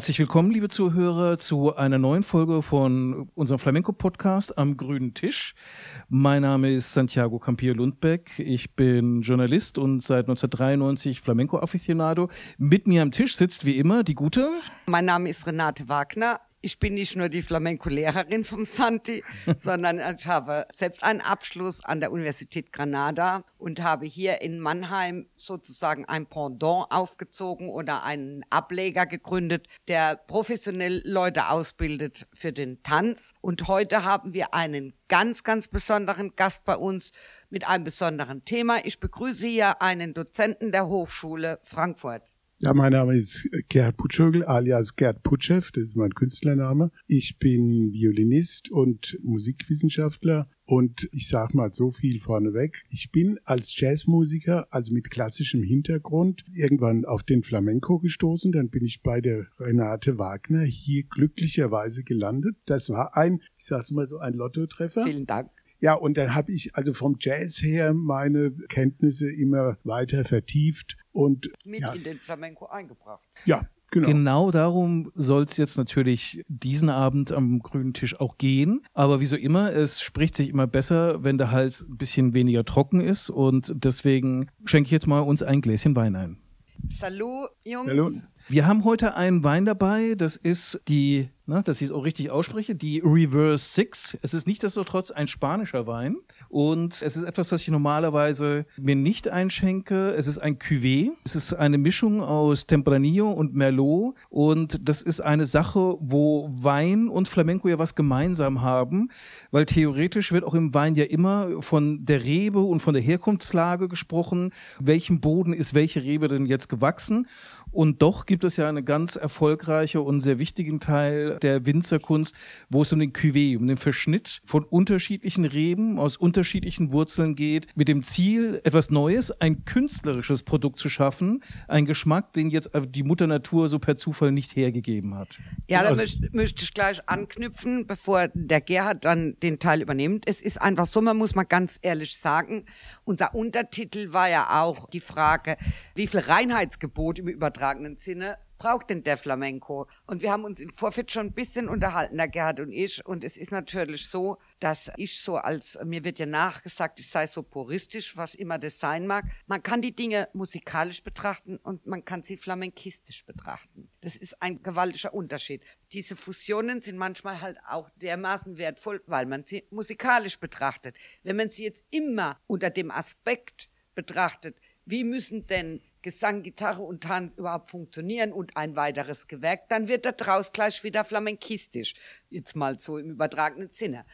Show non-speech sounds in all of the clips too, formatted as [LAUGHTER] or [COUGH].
Herzlich willkommen, liebe Zuhörer, zu einer neuen Folge von unserem Flamenco-Podcast am grünen Tisch. Mein Name ist Santiago Campillo Lundbeck. Ich bin Journalist und seit 1993 Flamenco-Afficionado. Mit mir am Tisch sitzt wie immer die gute. Mein Name ist Renate Wagner ich bin nicht nur die Flamenco-Lehrerin vom Santi, [LAUGHS] sondern ich habe selbst einen Abschluss an der Universität Granada und habe hier in Mannheim sozusagen ein Pendant aufgezogen oder einen Ableger gegründet, der professionell Leute ausbildet für den Tanz. Und heute haben wir einen ganz, ganz besonderen Gast bei uns mit einem besonderen Thema. Ich begrüße hier einen Dozenten der Hochschule Frankfurt. Ja, mein Name ist Gerhard Putschögel, alias Gerd Putschew, das ist mein Künstlername. Ich bin Violinist und Musikwissenschaftler und ich sage mal so viel vorneweg. Ich bin als Jazzmusiker, also mit klassischem Hintergrund, irgendwann auf den Flamenco gestoßen. Dann bin ich bei der Renate Wagner hier glücklicherweise gelandet. Das war ein, ich sage mal so, ein Lottotreffer. Vielen Dank. Ja, und dann habe ich also vom Jazz her meine Kenntnisse immer weiter vertieft und mit ja. in den Flamenco eingebracht. Ja, Genau. genau darum soll es jetzt natürlich diesen Abend am grünen Tisch auch gehen. Aber wie so immer, es spricht sich immer besser, wenn der Hals ein bisschen weniger trocken ist. Und deswegen schenke ich jetzt mal uns ein Gläschen Wein ein. Salut, Jungs. Salut. Wir haben heute einen Wein dabei. Das ist die ne, dass ich es auch richtig ausspreche, die Reverse Six. Es ist nicht trotz ein spanischer Wein und es ist etwas, was ich normalerweise mir nicht einschenke. Es ist ein Cuvée. Es ist eine Mischung aus Tempranillo und Merlot und das ist eine Sache, wo Wein und Flamenco ja was gemeinsam haben, weil theoretisch wird auch im Wein ja immer von der Rebe und von der Herkunftslage gesprochen. Welchem Boden ist welche Rebe denn jetzt gewachsen? Und doch gibt es ja einen ganz erfolgreichen und sehr wichtigen Teil der Winzerkunst, wo es um den Cuvée, um den Verschnitt von unterschiedlichen Reben aus unterschiedlichen Wurzeln geht, mit dem Ziel, etwas Neues, ein künstlerisches Produkt zu schaffen, ein Geschmack, den jetzt die Mutter Natur so per Zufall nicht hergegeben hat. Ja, da also, möchte ich gleich anknüpfen, bevor der Gerhard dann den Teil übernimmt. Es ist einfach so, man muss mal ganz ehrlich sagen, unser Untertitel war ja auch die Frage, wie viel Reinheitsgebot im übertragenen Sinne braucht denn der Flamenco? Und wir haben uns im Vorfeld schon ein bisschen unterhalten, der Gerhard und ich. Und es ist natürlich so, dass ich so als, mir wird ja nachgesagt, ich sei so puristisch, was immer das sein mag. Man kann die Dinge musikalisch betrachten und man kann sie flamenkistisch betrachten. Das ist ein gewaltiger Unterschied. Diese Fusionen sind manchmal halt auch dermaßen wertvoll, weil man sie musikalisch betrachtet. Wenn man sie jetzt immer unter dem Aspekt betrachtet, wie müssen denn Gesang, Gitarre und Tanz überhaupt funktionieren und ein weiteres Gewerk, dann wird daraus gleich wieder flamenkistisch. Jetzt mal so im übertragenen Sinne.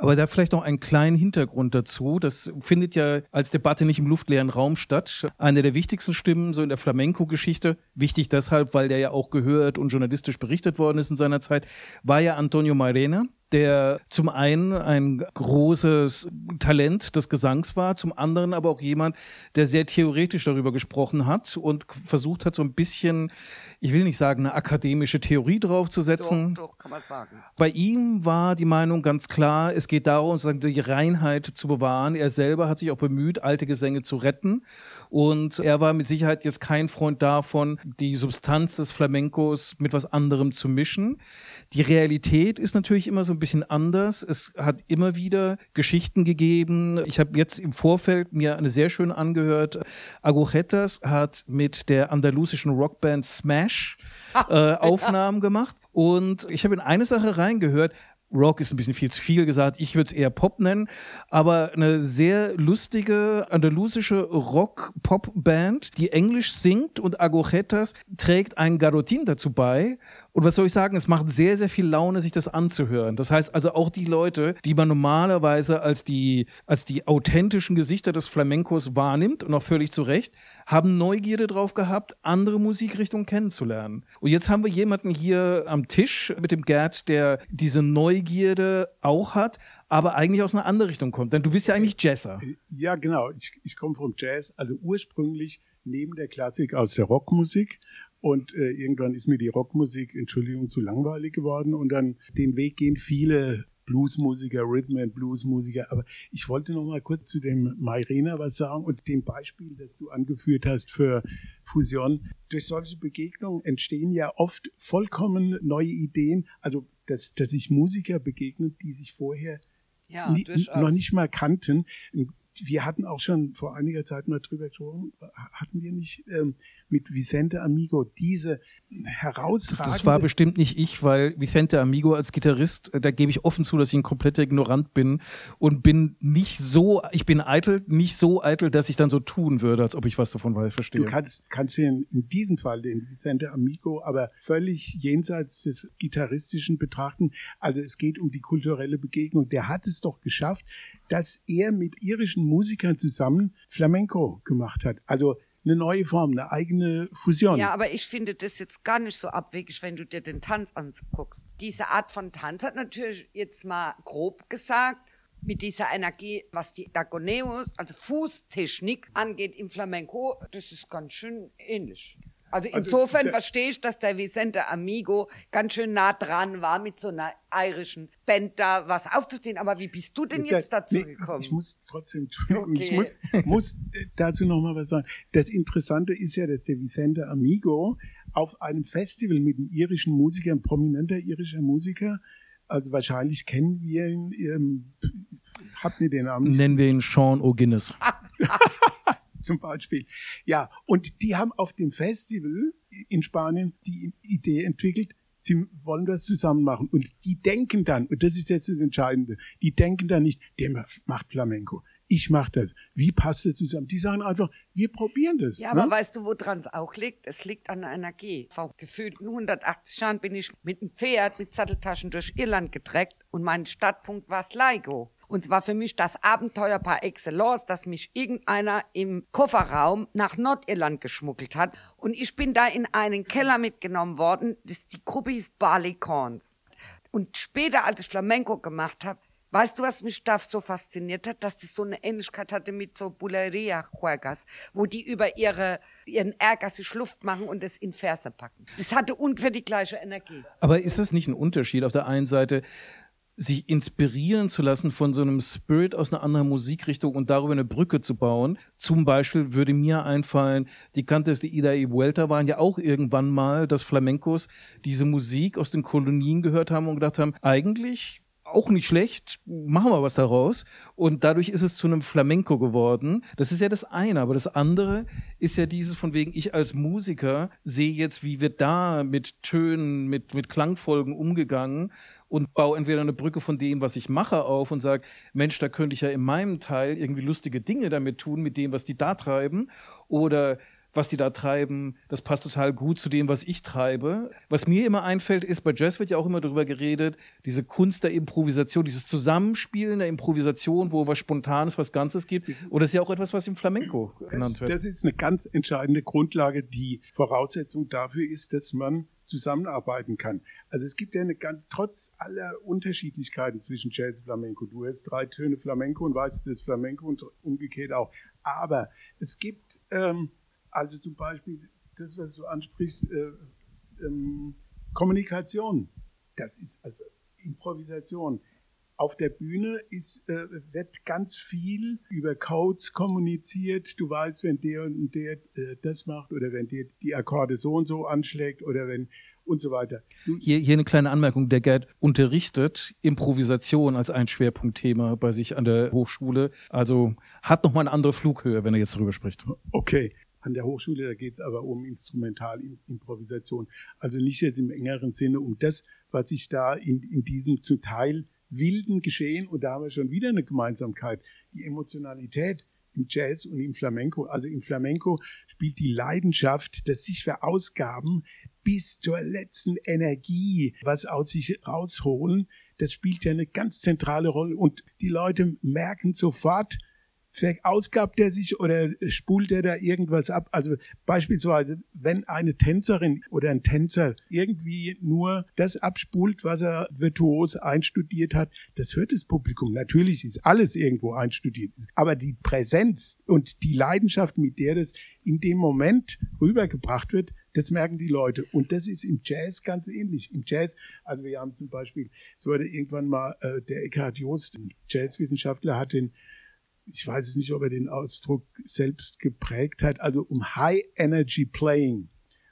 Aber da vielleicht noch einen kleinen Hintergrund dazu. Das findet ja als Debatte nicht im luftleeren Raum statt. Eine der wichtigsten Stimmen so in der Flamenco-Geschichte, wichtig deshalb, weil der ja auch gehört und journalistisch berichtet worden ist in seiner Zeit, war ja Antonio Marena der zum einen ein großes Talent des Gesangs war, zum anderen aber auch jemand, der sehr theoretisch darüber gesprochen hat und versucht hat, so ein bisschen, ich will nicht sagen, eine akademische Theorie draufzusetzen. Doch, doch, kann man sagen. Bei ihm war die Meinung ganz klar, es geht darum, die Reinheit zu bewahren. Er selber hat sich auch bemüht, alte Gesänge zu retten. Und er war mit Sicherheit jetzt kein Freund davon, die Substanz des Flamencos mit was anderem zu mischen. Die Realität ist natürlich immer so ein bisschen anders. Es hat immer wieder Geschichten gegeben. Ich habe jetzt im Vorfeld mir eine sehr schön angehört. Agujetas hat mit der andalusischen Rockband Smash äh, Aufnahmen gemacht. Und ich habe in eine Sache reingehört. Rock ist ein bisschen viel zu viel gesagt, ich würde es eher Pop nennen, aber eine sehr lustige andalusische Rock-Pop-Band, die Englisch singt und Agujetas trägt ein Garotin dazu bei und was soll ich sagen? Es macht sehr, sehr viel Laune, sich das anzuhören. Das heißt also auch die Leute, die man normalerweise als die, als die authentischen Gesichter des Flamencos wahrnimmt und auch völlig zu Recht, haben Neugierde drauf gehabt, andere Musikrichtungen kennenzulernen. Und jetzt haben wir jemanden hier am Tisch mit dem Gerd, der diese Neugierde auch hat, aber eigentlich aus einer anderen Richtung kommt. Denn du bist ja eigentlich Jazzer. Ja, genau. Ich, ich komme vom Jazz, also ursprünglich neben der Klassik aus der Rockmusik und äh, irgendwann ist mir die Rockmusik, Entschuldigung, zu langweilig geworden. Und dann den Weg gehen viele Bluesmusiker, Rhythm and Bluesmusiker. Aber ich wollte noch mal kurz zu dem Mairena was sagen und dem Beispiel, das du angeführt hast für Fusion. Durch solche Begegnungen entstehen ja oft vollkommen neue Ideen. Also, dass, dass sich Musiker begegnen, die sich vorher Ja, nie, noch nicht mal kannten. Wir hatten auch schon vor einiger Zeit mal drüber gesprochen, hatten wir nicht ähm, mit Vicente Amigo diese herausragende... das war bestimmt nicht ich, weil Vicente Amigo als Gitarrist, äh, da gebe ich offen zu, dass ich ein kompletter Ignorant bin und bin nicht so, ich bin eitel, nicht so eitel, dass ich dann so tun würde, als ob ich was davon weiß, verstehe. Du kannst, kannst den, in diesem Fall den Vicente Amigo aber völlig jenseits des Gitarristischen betrachten. Also es geht um die kulturelle Begegnung. Der hat es doch geschafft, dass er mit irischen Musikern zusammen Flamenco gemacht hat. Also eine neue Form, eine eigene Fusion. Ja, aber ich finde das jetzt gar nicht so abwegig, wenn du dir den Tanz anguckst. Diese Art von Tanz hat natürlich jetzt mal grob gesagt, mit dieser Energie, was die Dagoneus, also Fußtechnik angeht im Flamenco, das ist ganz schön ähnlich. Also Also insofern der- verstehe ich, dass der Vicente Amigo ganz schön nah dran war, mit so einer irischen Band da was aufzuziehen. Aber wie bist du denn jetzt Da- dazu nee, gekommen? Ich muss trotzdem, Entschuldigung, ich Okay. muss, muss dazu noch mal was sagen. Das Interessante ist ja, dass der Vicente Amigo auf einem Festival mit einem irischen Musiker, ein prominenter irischer Musiker, also wahrscheinlich kennen wir ihn, ähm, habt ihr den Namen Nennen wir ihn Sean O'Guinness. [LAUGHS] zum Beispiel. Ja, und die haben auf dem Festival in Spanien die Idee entwickelt, sie wollen das zusammen machen. Und die denken dann, und das ist jetzt das Entscheidende, die denken dann nicht, der macht Flamenco. Ich mache das. Wie passt das zusammen? Die sagen einfach, wir probieren das. Ja, aber ne? weißt du, woran es auch liegt? Es liegt an der Energie. Vor gefühlt 180 Jahren bin ich mit einem Pferd mit Satteltaschen durch Irland getreckt und mein Startpunkt war Sligo. Und es war für mich das Abenteuer par excellence, dass mich irgendeiner im Kofferraum nach Nordirland geschmuggelt hat. Und ich bin da in einen Keller mitgenommen worden. Das, die Gruppe hieß Barleycorns. Und später, als ich Flamenco gemacht habe, weißt du, was mich da so fasziniert hat? Dass das so eine Ähnlichkeit hatte mit so Buleria-Juegas, wo die über ihre, ihren Ärger sich Luft machen und es in Verse packen. Das hatte ungefähr die gleiche Energie. Aber ist es nicht ein Unterschied auf der einen Seite, sich inspirieren zu lassen von so einem Spirit aus einer anderen Musikrichtung und darüber eine Brücke zu bauen. Zum Beispiel würde mir einfallen, die Cantes de Ida y Vuelta waren ja auch irgendwann mal, dass Flamencos diese Musik aus den Kolonien gehört haben und gedacht haben, eigentlich auch nicht schlecht, machen wir was daraus. Und dadurch ist es zu einem Flamenco geworden. Das ist ja das eine. Aber das andere ist ja dieses von wegen, ich als Musiker sehe jetzt, wie wird da mit Tönen, mit, mit Klangfolgen umgegangen und baue entweder eine Brücke von dem, was ich mache, auf und sage, Mensch, da könnte ich ja in meinem Teil irgendwie lustige Dinge damit tun, mit dem, was die da treiben. Oder was die da treiben, das passt total gut zu dem, was ich treibe. Was mir immer einfällt, ist, bei Jazz wird ja auch immer darüber geredet, diese Kunst der Improvisation, dieses Zusammenspielen der Improvisation, wo was Spontanes, was Ganzes gibt. Oder ist ja auch etwas, was im Flamenco genannt Das, wird. das ist eine ganz entscheidende Grundlage. Die Voraussetzung dafür ist, dass man zusammenarbeiten kann. Also es gibt ja eine ganz, trotz aller Unterschiedlichkeiten zwischen Jazz und Flamenco. Du hast drei Töne Flamenco und weißt das Flamenco und umgekehrt auch. Aber es gibt, ähm, also zum Beispiel das, was du ansprichst, äh, ähm, Kommunikation. Das ist also Improvisation. Auf der Bühne ist, äh, wird ganz viel über Codes kommuniziert. Du weißt, wenn der und der äh, das macht oder wenn der die Akkorde so und so anschlägt oder wenn und so weiter. Hier, hier eine kleine Anmerkung. Der Gerd unterrichtet Improvisation als ein Schwerpunktthema bei sich an der Hochschule. Also hat nochmal eine andere Flughöhe, wenn er jetzt darüber spricht. okay, an der Hochschule, da geht es aber um Instrumentalimprovisation. Also nicht jetzt im engeren Sinne um das, was sich da in, in diesem zum Teil wilden Geschehen, und da haben wir schon wieder eine Gemeinsamkeit, die Emotionalität im Jazz und im Flamenco. Also im Flamenco spielt die Leidenschaft, das sich verausgaben bis zur letzten Energie, was aus sich rausholen, das spielt ja eine ganz zentrale Rolle. Und die Leute merken sofort, verausgabt er sich oder spult er da irgendwas ab? Also beispielsweise, wenn eine Tänzerin oder ein Tänzer irgendwie nur das abspult, was er virtuos einstudiert hat, das hört das Publikum. Natürlich ist alles irgendwo einstudiert, aber die Präsenz und die Leidenschaft, mit der das in dem Moment rübergebracht wird, Das merken die Leute. Und das ist im Jazz ganz ähnlich. Im Jazz, also wir haben zum Beispiel, es wurde irgendwann mal, äh, der Eckhard Jost, ein Jazzwissenschaftler, hat den, ich weiß es nicht, ob er den Ausdruck selbst geprägt hat, also um High Energy Playing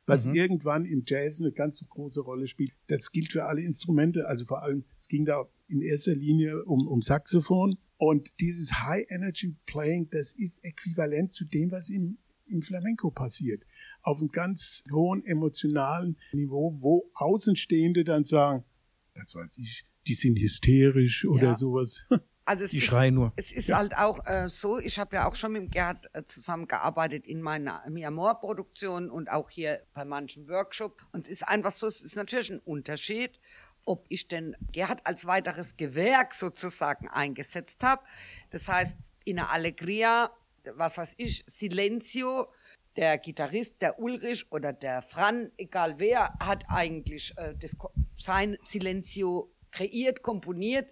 was mhm. irgendwann im Jazz eine ganz große Rolle spielt. Das gilt für alle Instrumente, also vor allem, es ging da in erster Linie um, um Saxophon. Und dieses High Energy Playing, das ist äquivalent zu dem, was im, im Flamenco passiert. Auf einem ganz hohen emotionalen Niveau, wo Außenstehende dann sagen, das weiß ich, die sind hysterisch oder ja. sowas. [LAUGHS] Also es die ist, schreien nur. Es ist ja. halt auch äh, so, ich habe ja auch schon mit Gerhard äh, zusammengearbeitet in meiner Miamor-Produktion und auch hier bei manchen Workshops. Und es ist einfach so, es ist natürlich ein Unterschied, ob ich denn Gerhard als weiteres Gewerk sozusagen eingesetzt habe. Das heißt, in der Allegria, was weiß ich, Silencio, der Gitarrist, der Ulrich oder der Fran, egal wer, hat eigentlich äh, das, sein Silencio kreiert, komponiert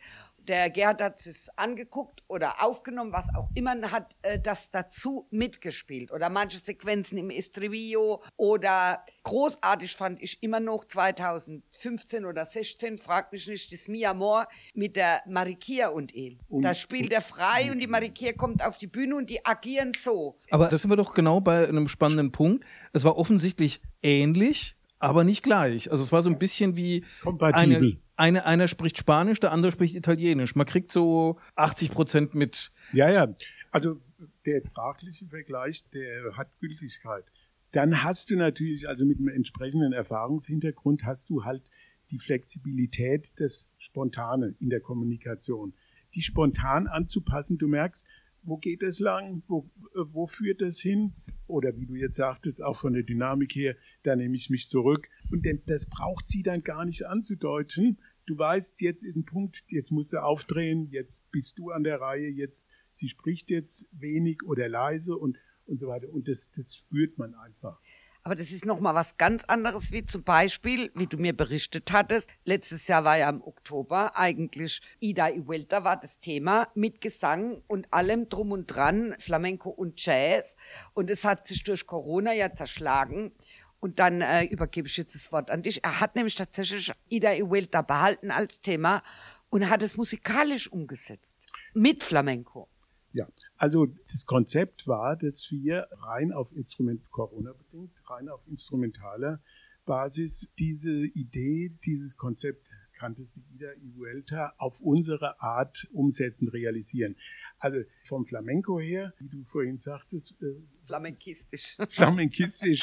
der Gerhard hat es angeguckt oder aufgenommen, was auch immer, hat äh, das dazu mitgespielt. Oder manche Sequenzen im Estribillo oder großartig fand ich immer noch 2015 oder 16, fragt mich nicht, das Mi Amor mit der Marikia und ihm. da spielt er frei und die Marikia kommt auf die Bühne und die agieren so. Aber da sind wir doch genau bei einem spannenden Punkt. Es war offensichtlich ähnlich, aber nicht gleich. Also es war so ein bisschen wie Kompatibel. eine eine, einer spricht Spanisch, der andere spricht Italienisch. Man kriegt so 80 Prozent mit. Ja, ja. Also der sprachliche Vergleich, der hat Gültigkeit. Dann hast du natürlich, also mit einem entsprechenden Erfahrungshintergrund, hast du halt die Flexibilität, das Spontane in der Kommunikation. Die spontan anzupassen. Du merkst, wo geht es lang, wo, äh, wo führt es hin? Oder wie du jetzt sagtest, auch von der Dynamik her, da nehme ich mich zurück. Und das braucht sie dann gar nicht anzudeuten. Du weißt, jetzt ist ein Punkt, jetzt musst du aufdrehen, jetzt bist du an der Reihe, jetzt, sie spricht jetzt wenig oder leise und, und so weiter. Und das, das spürt man einfach. Aber das ist nochmal was ganz anderes, wie zum Beispiel, wie du mir berichtet hattest. Letztes Jahr war ja im Oktober eigentlich Ida Iwelta war das Thema mit Gesang und allem drum und dran, Flamenco und Jazz. Und es hat sich durch Corona ja zerschlagen. Und dann äh, übergebe ich jetzt das Wort an dich. Er hat nämlich tatsächlich Ida Iwelta behalten als Thema und hat es musikalisch umgesetzt. Mit Flamenco. Ja, also das Konzept war, dass wir rein auf Instrument, Corona-bedingt, rein auf instrumentaler Basis diese Idee, dieses Konzept Cantes Ida y Vuelta auf unsere Art umsetzen, realisieren. Also vom Flamenco her, wie du vorhin sagtest, äh, flamenkistisch, [LAUGHS] flamenkistisch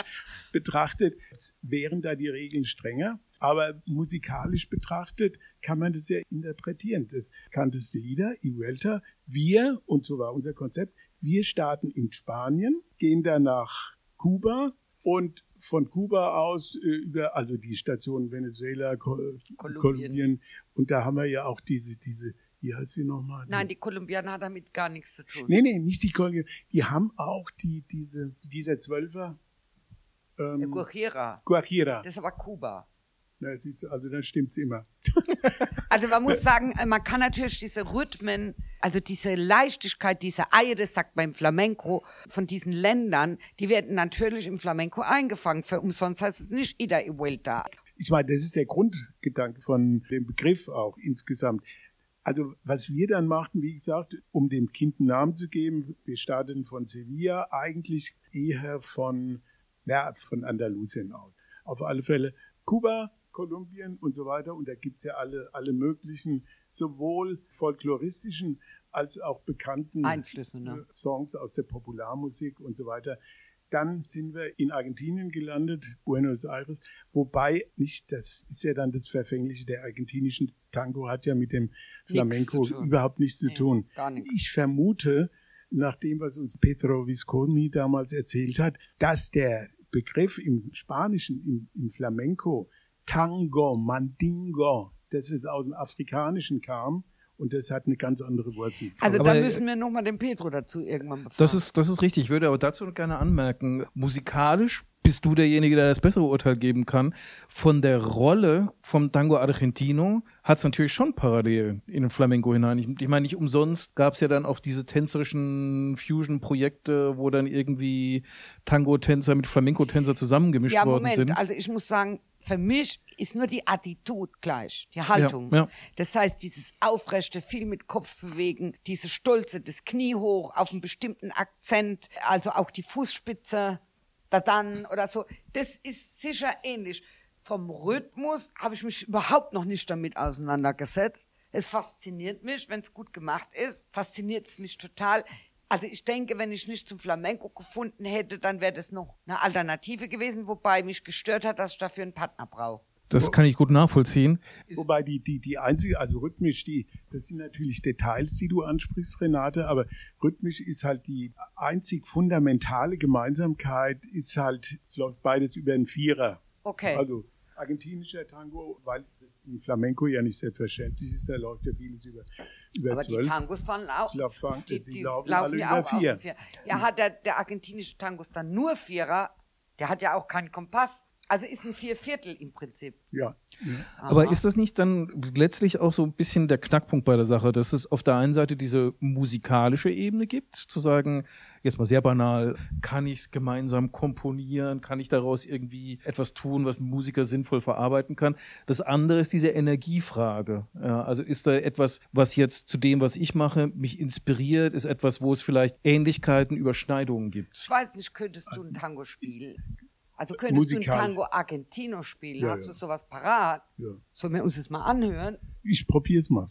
betrachtet, wären da die Regeln strenger. Aber musikalisch betrachtet kann man das ja interpretieren. Das Cantes de Ida, y Vuelta, wir, und so war unser Konzept, wir starten in Spanien, gehen dann nach Kuba und von Kuba aus äh, über, also die Station Venezuela, Ko Kolumbien. Kolumbien. Und da haben wir ja auch diese, diese, wie heißt sie nochmal? Nein, die Kolumbianer hat damit gar nichts zu tun. Nee, nee, nicht die Kolumbianer. Die haben auch die, diese, dieser Zwölfer. Ähm, Guajira. Guajira. Das ist aber Kuba. Na, siehst du, also dann stimmt's immer. [LAUGHS] also man muss sagen, man kann natürlich diese Rhythmen, also diese Leichtigkeit, diese Eier, sagt beim Flamenco, von diesen Ländern, die werden natürlich im Flamenco eingefangen. Für umsonst heißt es nicht Ida y Vuelta. Ich meine, das ist der Grundgedanke von dem Begriff auch insgesamt. Also was wir dann machten, wie gesagt, um dem Kind einen Namen zu geben, wir starteten von Sevilla, eigentlich eher von, ja, von Andalusien aus. Auf alle Fälle Kuba, Kolumbien und so weiter. Und da gibt's ja alle, alle möglichen, sowohl folkloristischen als auch bekannten Einflüsse, ne? Songs aus der Popularmusik und so weiter. Dann sind wir in Argentinien gelandet, Buenos Aires, wobei nicht, das ist ja dann das Verfängliche der argentinischen Tango, hat ja mit dem Flamenco überhaupt nichts zu nee, tun. Nichts. Ich vermute, nach dem, was uns Pedro Visconti damals erzählt hat, dass der Begriff im Spanischen, im, im Flamenco, Tango, Mandingo, dass es aus dem Afrikanischen kam Und das hat eine ganz andere Wurzel. Also Aber- da müssen wir nochmal den Petro dazu irgendwann befragen. Das ist, das ist richtig. Ich würde aber dazu noch gerne anmerken, musikalisch bist du derjenige, der das bessere Urteil geben kann. Von der Rolle vom Tango Argentino hat es natürlich schon Parallelen in den Flamenco hinein. Ich, ich meine, nicht umsonst gab es ja dann auch diese tänzerischen Fusion-Projekte, wo dann irgendwie Tango-Tänzer mit Flamenco-Tänzer zusammengemischt ja, worden Moment, sind. also ich muss sagen, für mich ist nur die Attitude gleich, die Haltung. ja. Das heißt, dieses aufrechte, viel mit Kopf bewegen, diese Stolze, das Knie hoch auf einen bestimmten Akzent, also auch die Fußspitze, da dann oder so, das ist sicher ähnlich. Vom Rhythmus habe ich mich überhaupt noch nicht damit auseinandergesetzt. Es fasziniert mich, wenn es gut gemacht ist, fasziniert es mich total. Also ich denke, wenn ich nicht zum Flamenco gefunden hätte, dann wäre das noch eine Alternative gewesen, wobei mich gestört hat, dass ich dafür einen Partner brauche. Das kann ich gut nachvollziehen. Wobei die, die, die einzige, also rhythmisch, die, das sind natürlich Details, die du ansprichst, Renate, aber rhythmisch ist halt die einzig fundamentale Gemeinsamkeit, ist halt, es läuft beides über einen Vierer. Okay. Also argentinischer Tango, weil das im Flamenco ja nicht selbstverständlich ist, da läuft ja vieles über, über Aber die zwölf. Tangos fallen auch. Die laufen- die, die die laufen laufen alle ja über auch vier. Vier. Ja, hat der, der argentinische Tangos dann nur Vierer, der hat ja auch keinen Kompass. Also ist ein Vierviertel im Prinzip. Ja. Aber ist das nicht dann letztlich auch so ein bisschen der Knackpunkt bei der Sache, dass es auf der einen Seite diese musikalische Ebene gibt, zu sagen, jetzt mal sehr banal, kann ich es gemeinsam komponieren, kann ich daraus irgendwie etwas tun, was ein Musiker sinnvoll verarbeiten kann. Das andere ist diese Energiefrage. Ja, also ist da etwas, was jetzt zu dem, was ich mache, mich inspiriert, ist etwas, wo es vielleicht Ähnlichkeiten, Überschneidungen gibt. Ich weiß nicht, könntest du ein Tango spielen? Also könntest du Musikalisch. ein Tango Argentino spielen? Ja, Hast ja. du sowas parat? Ja. Sollen wir uns das mal anhören? Ich probier's mal.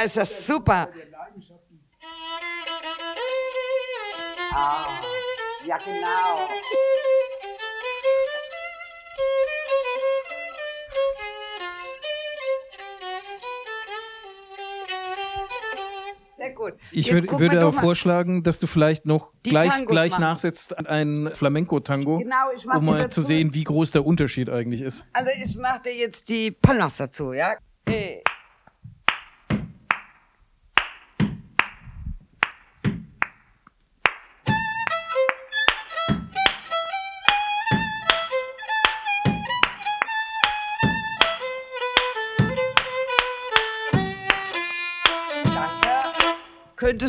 Ja, ist das super. Ah, ja genau. Sehr gut. Ich Jetzt würd, würde aber vorschlagen, dass du vielleicht noch Die gleich, Tangos gleich machen. nachsetzt an einen Flamenco-Tango, Genau, ich mach um dir mal dazu- zu sehen, wie groß der Unterschied eigentlich ist. Also ich mache dir jetzt die Palmas dazu, ja? Hey.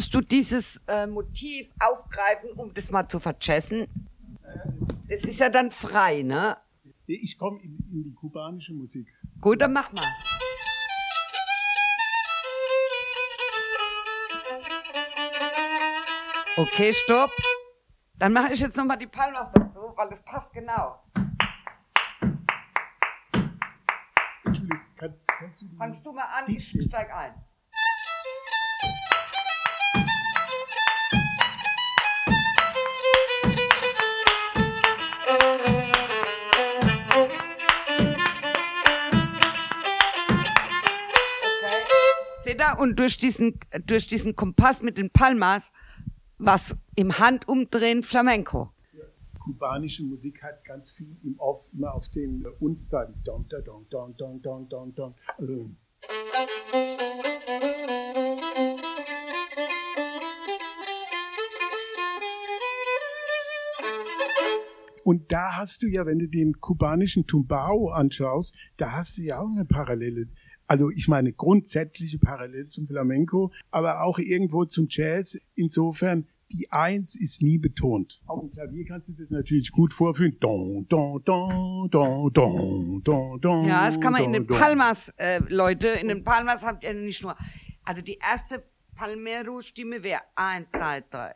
Könntest du dieses äh, Motiv aufgreifen, um das mal zu verchessen? Das ist ja dann frei, ne? Ich komme in, in die kubanische Musik. Gut, dann mach mal. Okay, stopp. Dann mache ich jetzt nochmal die Palmas dazu, weil das passt genau. Entschuldigung, kann, kannst du Fangst du mal an, ich steig ein. Und durch diesen, durch diesen Kompass mit den Palmas, was im Handumdrehen Flamenco. kubanische Musik hat ganz viel im auf, immer auf den äh, Unterseiten. Dong, da, dong, dong, dong, dong, dong, dong. Also, Und da hast du ja, wenn du den kubanischen Tumbao anschaust, da hast du ja auch eine Parallele. Also ich meine grundsätzliche Parallele zum Flamenco, aber auch irgendwo zum Jazz. Insofern, die Eins ist nie betont. Auf dem Klavier kannst du das natürlich gut vorführen. Don, don, don, don, don, don, don, Ja, das kann man in don, den don. Palmas, äh, Leute, in den Palmas habt ihr nicht nur. Also die erste Palmero-Stimme wäre 1, 2, 3,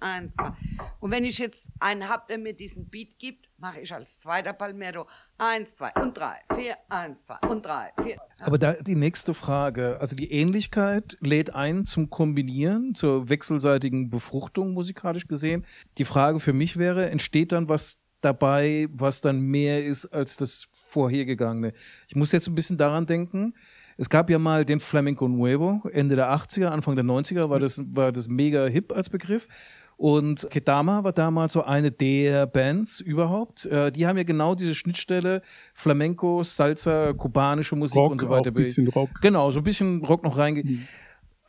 1, 2. Und wenn ich jetzt einen hab, der mir diesen Beat gibt, mache ich als zweiter Palmero 1, 2 und 3, 4, 1, 2 und 3, 4. Aber da die nächste Frage, also die Ähnlichkeit lädt ein zum Kombinieren, zur wechselseitigen Befruchtung musikalisch gesehen. Die Frage für mich wäre, entsteht dann was dabei, was dann mehr ist als das vorhergegangene. Ich muss jetzt ein bisschen daran denken, es gab ja mal den Flamenco Nuevo, Ende der 80er, Anfang der 90er war das, war das mega hip als Begriff. Und Ketama war damals so eine der Bands überhaupt. Äh, die haben ja genau diese Schnittstelle Flamenco, Salsa, kubanische Musik Rock, und so weiter. Auch ein bisschen Rock. Genau, so ein bisschen Rock noch reinge. Mhm.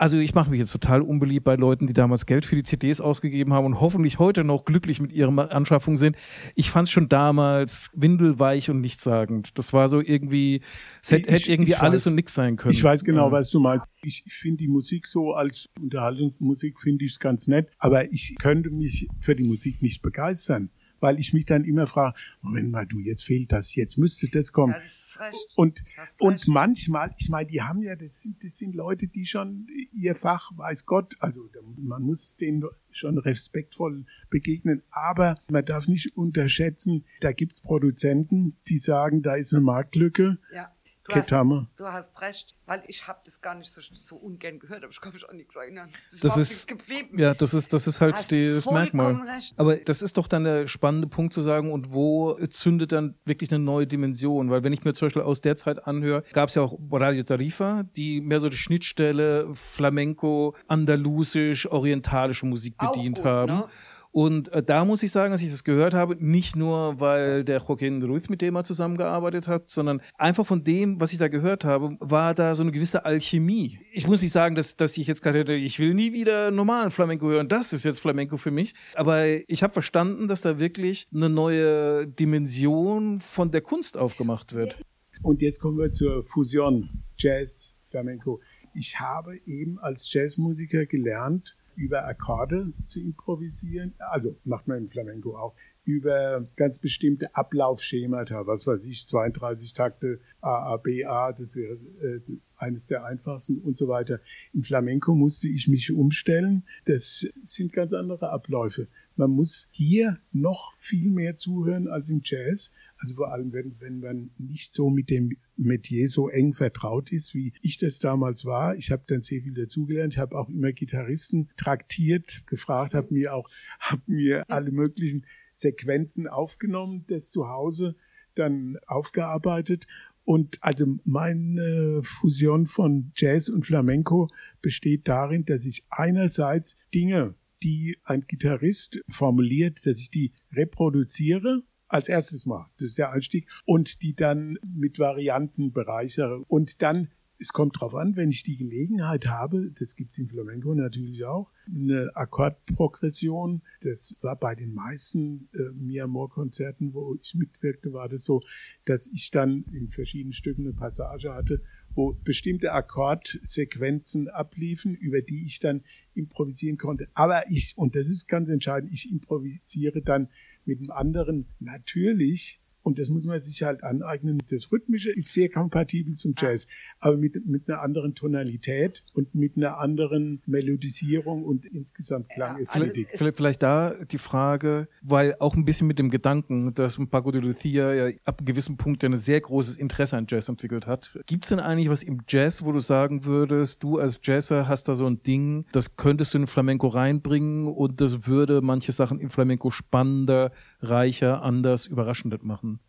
Also ich mache mich jetzt total unbeliebt bei Leuten, die damals Geld für die CDs ausgegeben haben und hoffentlich heute noch glücklich mit ihrer Anschaffung sind. Ich fand es schon damals windelweich und nichtssagend. Das war so irgendwie, es hätte, hätte irgendwie ich alles weiß, und nichts sein können. Ich weiß genau, Ja. was du meinst. Ich, ich finde die Musik so als Unterhaltungsmusik finde ich es ganz nett, aber ich könnte mich für die Musik nicht begeistern, weil ich mich dann immer frage, Moment mal, du, jetzt fehlt das, jetzt müsste das kommen. Das recht. Und, und recht. manchmal, ich meine, die haben ja, das sind, das sind Leute, die schon ihr Fach, weiß Gott, also man muss denen schon respektvoll begegnen, aber man darf nicht unterschätzen, da gibt's Produzenten, die sagen, da ist eine Marktlücke. Ja. Du hast, Ketama. du hast recht, weil ich habe das gar nicht so, so ungern gehört, aber ich kann mich an nichts erinnern. Das ist- nichts geblieben. Ja, das ist, das ist halt Hast das Merkmal. recht. Aber das ist doch dann der spannende Punkt zu sagen, und wo zündet dann wirklich eine neue Dimension? Weil wenn ich mir zum Beispiel aus der Zeit anhöre, gab es ja auch Radio Tarifa, die mehr so die Schnittstelle Flamenco, Andalusisch, orientalische Musik Auch bedient gut, haben. ne? Und äh, da muss ich sagen, dass ich das gehört habe, nicht nur, weil der Joaquin Ruiz mit dem er zusammengearbeitet hat, sondern einfach von dem, was ich da gehört habe, war da so eine gewisse Alchemie. Ich muss nicht sagen, dass, dass ich jetzt gerade hätte, ich will nie wieder normalen Flamenco hören, das ist jetzt Flamenco für mich. Aber ich habe verstanden, dass da wirklich eine neue Dimension von der Kunst aufgemacht wird. Und jetzt kommen wir zur Fusion Jazz, Flamenco. Ich habe eben als Jazzmusiker gelernt, über Akkorde zu improvisieren. Also macht man im Flamenco auch. Über ganz bestimmte Ablaufschemata, was weiß ich, 32 Takte A, A, B, A, das wäre äh, eines der einfachsten und so weiter. Im Flamenco musste ich mich umstellen. Das sind ganz andere Abläufe. Man muss hier noch viel mehr zuhören als im Jazz. Also vor allem, wenn, wenn man nicht so mit dem Metier so eng vertraut ist, wie ich das damals war. Ich habe dann sehr viel dazugelernt. Ich habe auch immer Gitarristen traktiert, gefragt, habe mir auch, habe mir alle möglichen Sequenzen aufgenommen, das zu Hause dann aufgearbeitet. Und also meine Fusion von Jazz und Flamenco besteht darin, dass ich einerseits Dinge, die ein Gitarrist formuliert, dass ich die reproduziere als erstes Mal. Das ist der Einstieg. Und die dann mit Varianten bereichere. Und dann, es kommt drauf an, wenn ich die Gelegenheit habe, das gibt es im Flamenco natürlich auch, eine Akkordprogression. Das war bei den meisten äh, Mi Amor-Konzerten, wo ich mitwirkte, war das so, dass ich dann in verschiedenen Stücken eine Passage hatte, wo bestimmte Akkordsequenzen abliefen, über die ich dann improvisieren konnte. Aber ich, und das ist ganz entscheidend, ich improvisiere dann mit einem anderen. Natürlich, und das muss man sich halt aneignen, das Rhythmische ist sehr kompatibel zum Jazz, aber mit, mit einer anderen Tonalität und mit einer anderen Melodisierung und insgesamt Klangästhetik. es- Vielleicht, vielleicht da die Frage, weil auch ein bisschen mit dem Gedanken, dass Paco de Lucia ja ab einem gewissen Punkt ja ein sehr großes Interesse an Jazz entwickelt hat. Gibt es denn eigentlich was im Jazz, wo du sagen würdest, du als Jazzer hast da so ein Ding, das könntest du in Flamenco reinbringen und das würde manche Sachen im Flamenco spannender, reicher, anders, überraschender machen?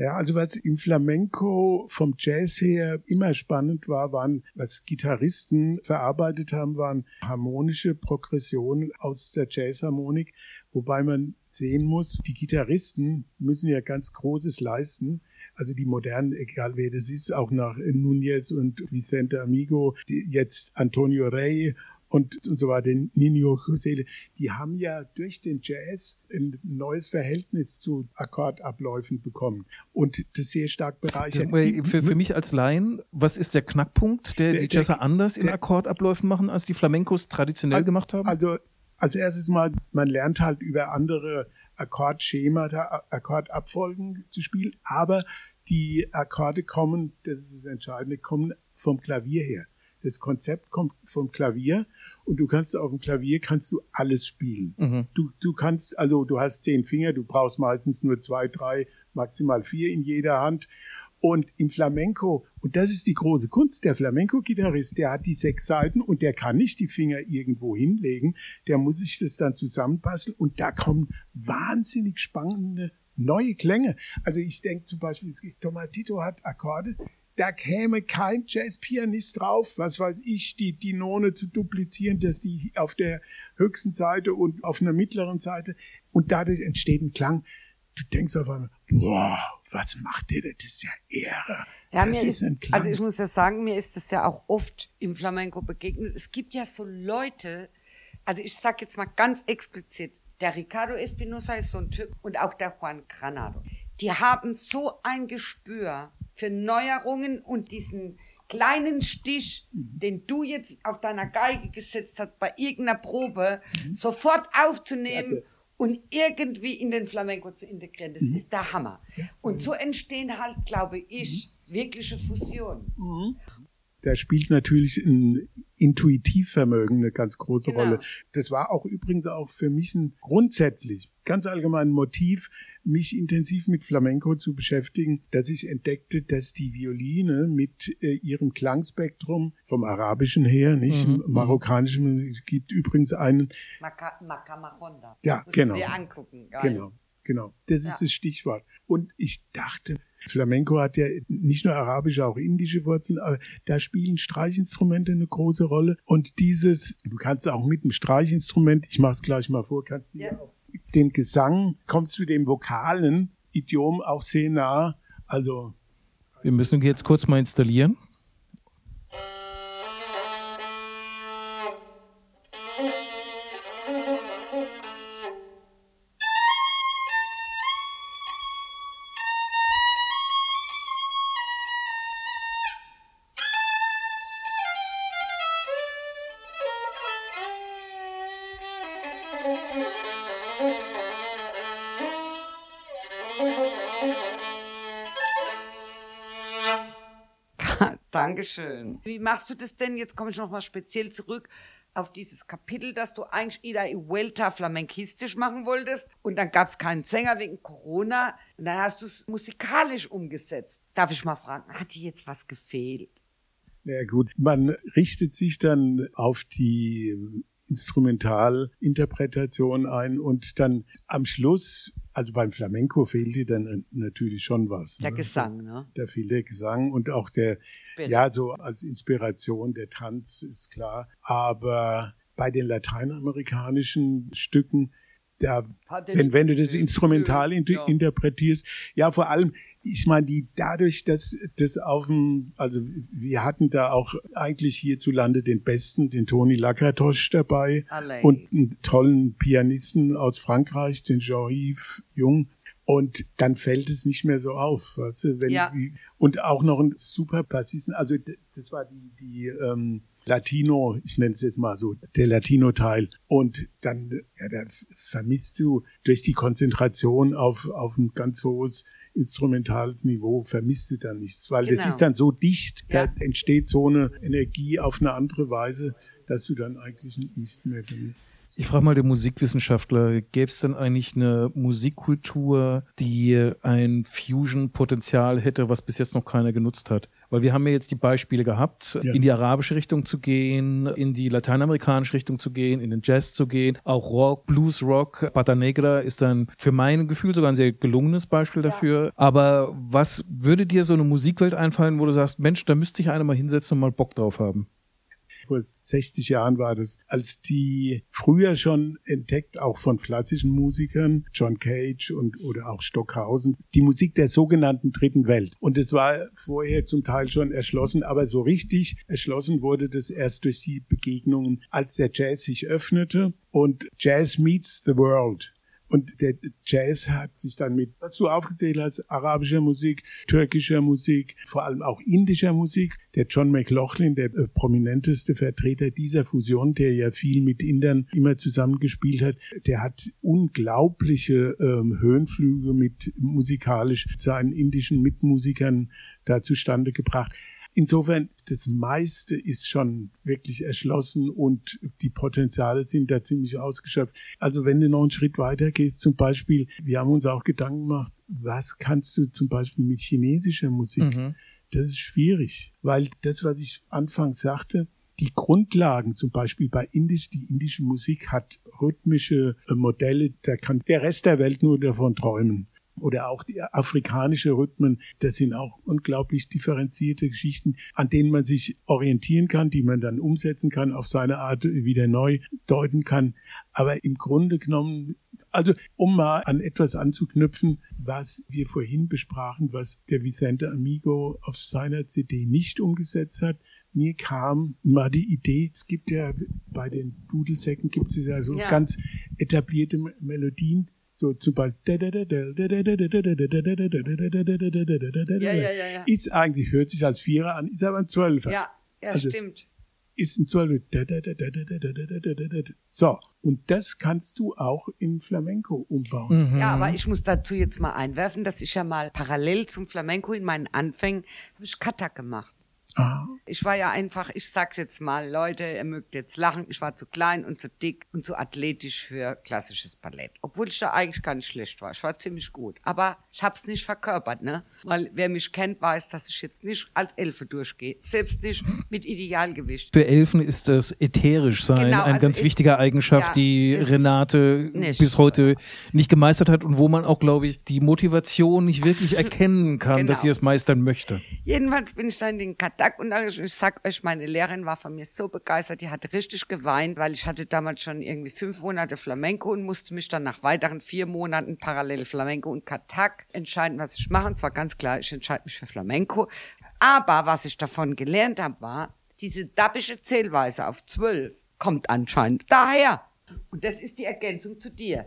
Ja, also was im Flamenco vom Jazz her immer spannend war, waren, was Gitarristen verarbeitet haben, waren harmonische Progressionen aus der Jazzharmonik, wobei man sehen muss, die Gitarristen müssen ja ganz Großes leisten. Also die modernen, egal wer das ist, auch nach Nunez und Vicente Amigo, die jetzt Antonio Rey und, und so weiter, Nino Josele, die haben ja durch den Jazz ein neues Verhältnis zu Akkordabläufen bekommen und das sehr stark bereichert. Für, für mich als Laien, was ist der Knackpunkt, der, Der- die der- Jazzer anders in der- Akkordabläufen machen, als die Flamencos traditionell gemacht haben? Also als erstes mal, man lernt halt über andere Akkordschemata, Akkordabfolgen zu spielen, aber die Akkorde kommen, das ist das Entscheidende, kommen vom Klavier her. Das Konzept kommt vom Klavier und du kannst auf dem Klavier kannst du alles spielen. Mhm. Du, du kannst, also du hast zehn Finger, du brauchst meistens nur zwei, drei, maximal vier in jeder Hand. Und im Flamenco, und das ist die große Kunst, der Flamenco-Gitarrist, der hat die sechs Seiten und der kann nicht die Finger irgendwo hinlegen, der muss sich das dann zusammenbasteln und da kommen wahnsinnig spannende neue Klänge. Also ich denke zum Beispiel, Tomatito hat Akkorde, da käme kein Jazzpianist drauf, was weiß ich, die, die None zu duplizieren, dass die auf der höchsten Seite und auf einer mittleren Seite und dadurch entsteht ein Klang. Du denkst auf einmal, boah, was macht der? Das ist ja Ehre. Ja, das ist, ein Klang. Also ich muss ja sagen, mir ist das ja auch oft im Flamenco begegnet. Es gibt ja so Leute, also ich sag jetzt mal ganz explizit, der Ricardo Espinosa ist so ein Typ und auch der Juan Granado. Die haben so ein Gespür für Neuerungen und diesen kleinen Stich, mhm. den du jetzt auf deiner Geige gesetzt hast, bei irgendeiner Probe, mhm. sofort aufzunehmen ja, und irgendwie in den Flamenco zu integrieren. Das mhm. ist der Hammer. Und so entstehen halt, glaube ich, mhm. wirkliche Fusionen. Mhm. Da spielt natürlich ein Intuitivvermögen eine ganz große genau. Rolle. Das war auch übrigens auch für mich ein grundsätzlich, ganz allgemein Motiv, mich intensiv mit Flamenco zu beschäftigen, dass ich entdeckte, dass die Violine mit äh, ihrem Klangspektrum vom Arabischen her, nicht mhm. marokkanischen, es gibt übrigens einen Makamahonda. Ja, genau. Wir angucken. Geil. Genau, genau. Das ja. ist das Stichwort. Und ich dachte, Flamenco hat ja nicht nur arabische, auch indische Wurzeln, aber da spielen Streichinstrumente eine große Rolle. Und dieses, du kannst auch mit einem Streichinstrument, ich mach's gleich mal vor, kannst du ja. auch den Gesang kommst du dem vokalen Idiom auch sehr nah. Also wir müssen jetzt kurz mal installieren. Dankeschön. Wie machst du das denn? Jetzt komme ich nochmal speziell zurück auf dieses Kapitel, dass du eigentlich Ida y Vuelta flamenkistisch machen wolltest und dann gab es keinen Sänger wegen Corona und dann hast du es musikalisch umgesetzt. Darf ich mal fragen, hat dir jetzt was gefehlt? Na ja, gut, man richtet sich dann auf die Instrumentalinterpretation ein und dann am Schluss, also beim Flamenco fehlt dir dann natürlich schon was. Der ne? Gesang, ne? Da fehlt der Gesang und auch der, Bitte. ja, so als Inspiration, der Tanz ist klar. Aber bei den lateinamerikanischen Stücken, da, wenn, wenn du das instrumental inter ja. interpretierst, ja, vor allem, ich meine, die dadurch, dass das auf dem, also wir hatten da auch eigentlich hierzulande den besten, den Toni Lakatosch dabei Allein. und einen tollen Pianisten aus Frankreich, den Jean-Yves Jung. Und dann fällt es nicht mehr so auf, weißt du, wenn ja. und auch noch ein super Bassisten, also das war die die ähm, Latino, ich nenne es jetzt mal so, der Latino-Teil. Und dann, ja, da vermisst du durch die Konzentration auf, auf ein ganz hohes instrumentales Niveau vermisst du dann nichts, weil genau. das ist dann so dicht, ja. da entsteht so eine Energie auf eine andere Weise, dass du dann eigentlich nichts mehr vermisst. Ich frage mal den Musikwissenschaftler, gäbe es denn eigentlich eine Musikkultur, die ein Fusion-Potenzial hätte, was bis jetzt noch keiner genutzt hat? Weil wir haben ja jetzt die Beispiele gehabt, ja. in die arabische Richtung zu gehen, in die lateinamerikanische Richtung zu gehen, in den Jazz zu gehen, auch Rock, Blues Rock, Pata Negra ist dann für mein Gefühl sogar ein sehr gelungenes Beispiel dafür. Ja. Aber was würde dir so eine Musikwelt einfallen, wo du sagst, Mensch, da müsste ich einer mal hinsetzen und mal Bock drauf haben? Vor 60 Jahren war das, als die früher schon entdeckt, auch von klassischen Musikern, John Cage und oder auch Stockhausen, die Musik der sogenannten Dritten Welt. Und es war vorher zum Teil schon erschlossen, aber so richtig erschlossen wurde das erst durch die Begegnungen, als der Jazz sich öffnete und Jazz meets the world. Und der Jazz hat sich dann mit, was du aufgezählt hast, arabischer Musik, türkischer Musik, vor allem auch indischer Musik. Der John McLaughlin, der äh, prominenteste Vertreter dieser Fusion, der ja viel mit Indern immer zusammengespielt hat, der hat unglaubliche ähm, Höhenflüge mit musikalisch seinen indischen Mitmusikern da zustande gebracht. Insofern, das meiste ist schon wirklich erschlossen und die Potenziale sind da ziemlich ausgeschöpft. Also wenn du noch einen Schritt weiter gehst, zum Beispiel, wir haben uns auch Gedanken gemacht, was kannst du zum Beispiel mit chinesischer Musik? Mhm. Das ist schwierig, weil das, was ich anfangs sagte, die Grundlagen, zum Beispiel bei Indisch, die indische Musik hat rhythmische äh, Modelle, da kann der Rest der Welt nur davon träumen. Oder auch die afrikanische Rhythmen. Das sind auch unglaublich differenzierte Geschichten, an denen man sich orientieren kann, die man dann umsetzen kann, auf seine Art wieder neu deuten kann. Aber im Grunde genommen also, um mal an etwas anzuknüpfen, was wir vorhin besprachen, was der Vicente Amigo auf seiner CD nicht umgesetzt hat. Mir kam mal die Idee, es gibt ja bei den Dudelsäcken gibt es ja so ja. ganz etablierte Melodien, so Beispiel ja, ja, ja, ja. ist eigentlich, hört sich als Vierer an, ist aber ein Zwölfer. Ja, ja, also, stimmt ist ein Zwölfer. So, und das kannst du auch in Flamenco umbauen. Mhm. Ja, aber ich muss dazu jetzt mal einwerfen, dass ich ja mal parallel zum Flamenco in meinen Anfängen habe ich Kata gemacht. Ah. Ich war ja einfach, ich sag's jetzt mal, Leute, ihr mögt jetzt lachen, ich war zu klein und zu dick und zu athletisch für klassisches Ballett. Obwohl ich da eigentlich gar nicht schlecht war. Ich war ziemlich gut. Aber ich hab's nicht verkörpert, ne? Weil wer mich kennt, weiß, dass ich jetzt nicht als Elfe durchgehe. Selbst nicht mit Idealgewicht. Für Elfen ist das ätherisch sein genau, eine also ganz wichtige Eigenschaft, ja, die Renate bis heute nicht gemeistert hat und wo man auch, glaube ich, die Motivation nicht wirklich erkennen kann, genau. dass sie es meistern möchte. Jedenfalls bin ich dann in den Und ich sag euch, meine Lehrerin war von mir so begeistert, die hat richtig geweint, weil ich hatte damals schon irgendwie fünf Monate Flamenco und musste mich dann nach weiteren vier Monaten parallel Flamenco und Katak entscheiden, was ich mache. Und zwar ganz klar, ich entscheide mich für Flamenco. Aber was ich davon gelernt habe, war, diese dabbische Zählweise auf zwölf kommt anscheinend daher. Und das ist die Ergänzung zu dir.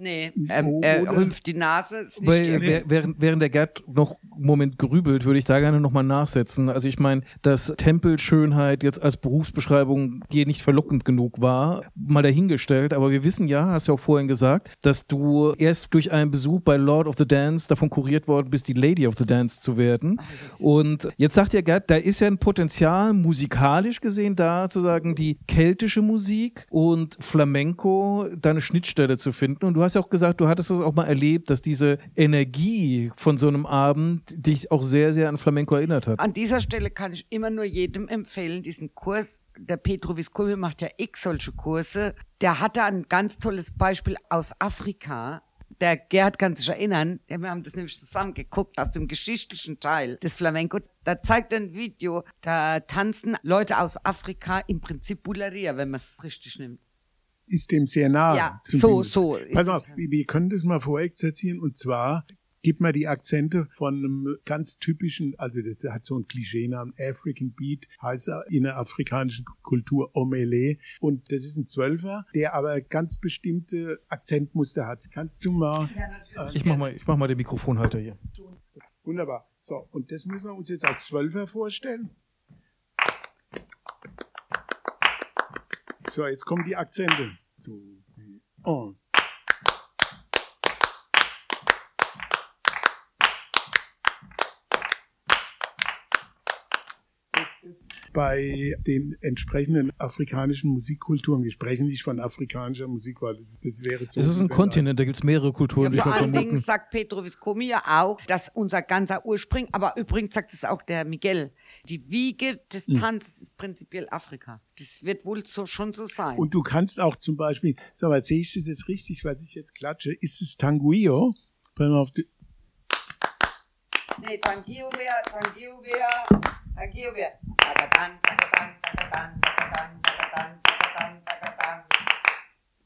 Nee, ähm, er rümpft die Nase. Weil, während, während der Gerd noch einen Moment grübelt, würde ich da gerne nochmal nachsetzen. Also ich meine, dass Tempelschönheit jetzt als Berufsbeschreibung dir nicht verlockend genug war, mal dahingestellt. Aber wir wissen ja, hast du ja auch vorhin gesagt, dass du erst durch einen Besuch bei Lord of the Dance davon kuriert worden bist, die Lady of the Dance zu werden. Und jetzt sagt ja Gerd, da ist ja ein Potenzial musikalisch gesehen da, zu sagen, die keltische Musik und Flamenco deine Schnittstelle zu finden. Und du hast hast ja auch gesagt, du hattest das auch mal erlebt, dass diese Energie von so einem Abend dich auch sehr, sehr an Flamenco erinnert hat. An dieser Stelle kann ich immer nur jedem empfehlen, diesen Kurs. Der Petro Viscomi macht ja x solche Kurse. Der hatte ein ganz tolles Beispiel aus Afrika der Gerd kann sich erinnern, wir haben das nämlich zusammen geguckt aus dem geschichtlichen Teil des Flamenco. Da zeigt ein Video, da tanzen Leute aus Afrika im Prinzip Buleria, wenn man es richtig nimmt ist dem sehr nah. Ja, so, so. Pass auf, wir können das mal vorexerzieren und zwar gibt man die Akzente von einem ganz typischen, also das hat so einen Klischeenamen, African Beat, heißt in der afrikanischen Kultur Omele. Und das ist ein Zwölfer, der aber ganz bestimmte Akzentmuster hat. Kannst du mal... Ja, ich mach mal, ich mach mal den Mikrofonhalter hier. Wunderbar. So, und das müssen wir uns jetzt als Zwölfer vorstellen. So, jetzt kommen die Akzente. Oh. Bei den entsprechenden afrikanischen Musikkulturen. Wir sprechen nicht von afrikanischer Musik, weil das, das wäre so. Es ist ein Kontinent, da gibt es mehrere Kulturen. Ja, vor allen Dingen sagt Pedro Viscomi ja auch, dass unser ganzer Ursprung, aber übrigens sagt es auch der Miguel, die Wiege des hm. Tanzes hm. ist prinzipiell Afrika. Das wird wohl so, schon so sein. Und du kannst auch zum Beispiel, sag mal, sehe ich das jetzt richtig, was ich jetzt klatsche, ist es Tanguio? Bring mal auf die Nee, Tanguio wäre, Tanguio wäre,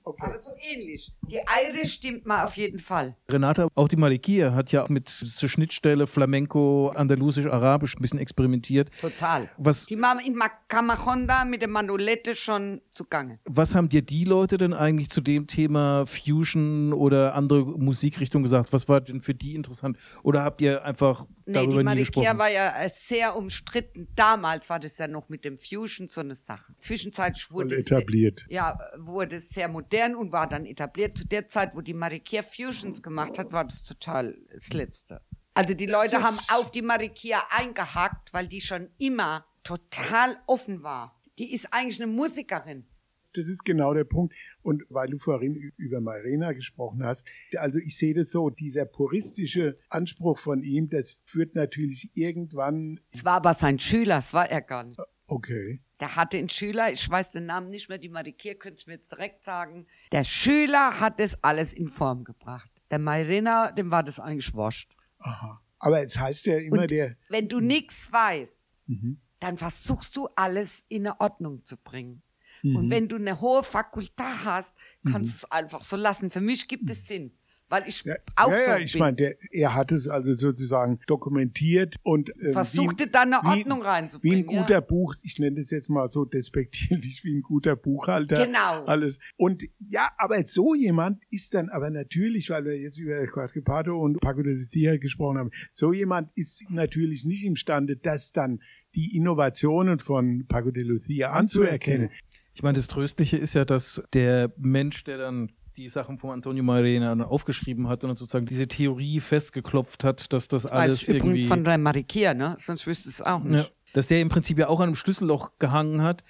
Okay. Aber so ähnlich. Die Irish stimmt mal auf jeden Fall. Renata, auch die Malikia hat ja mit zur Schnittstelle Flamenco, Andalusisch, Arabisch ein bisschen experimentiert. Total. Was, die machen in Camachonda mit der Manolette schon zugange. Was haben dir die Leute denn eigentlich zu dem Thema Fusion oder andere Musikrichtungen gesagt? Was war denn für die interessant? Oder habt ihr einfach nee, die Malikia war ja äh, sehr umstritten. Damals war das ja noch mit dem Fusion so eine Sache. Zwischenzeitlich wurde es etabliert. Sehr, ja, wurde sehr modern und war dann etabliert. Zu der Zeit, wo die Marikia Fusions gemacht hat, war das total das Letzte. Also die Leute haben auf die Marikia eingehackt, weil die schon immer total offen war. Die ist eigentlich eine Musikerin. Das ist genau der Punkt. Und weil du vorhin über Marina gesprochen hast, also ich sehe das so, dieser puristische Anspruch von ihm, das führt natürlich irgendwann. Es war aber sein Schüler, es war er gar nicht. Okay. Der hatte einen Schüler, ich weiß den Namen nicht mehr, die Marikier könnte ich mir jetzt direkt sagen. Der Schüler hat das alles in Form gebracht. Der Mairena, dem war das eigentlich wurscht. Aha. Aber jetzt heißt ja immer Und der. wenn du nichts weißt, Mhm. dann versuchst du alles in eine Ordnung zu bringen. Mhm. Und wenn du eine hohe Fakultät hast, kannst du es einfach so lassen. Für mich gibt es Sinn, weil ich Ja, auch ja, so ja, ich meine, er hat es also sozusagen dokumentiert und äh, Versuchte wie- dann eine wie- Ordnung Wie reinzubringen. ein guter Buch, ich nenne das jetzt mal so despektierlich, wie ein guter Buchhalter. Genau. Alles. Und ja, aber so jemand ist dann aber natürlich, weil wir jetzt über Quadripato und Paco de Lucia gesprochen haben, so jemand ist natürlich nicht imstande, das dann die Innovationen von Paco de Lucia anzuerkennen. Ich meine, das Tröstliche ist ja, dass der Mensch, der dann die Sachen von Antonio dann aufgeschrieben hat und sozusagen diese Theorie festgeklopft hat, dass das, Das alles ich übrigens irgendwie von der Marikia, ne? Sonst wüsste es auch ja, nicht. dass der im Prinzip ja auch an einem Schlüsselloch gehangen hat,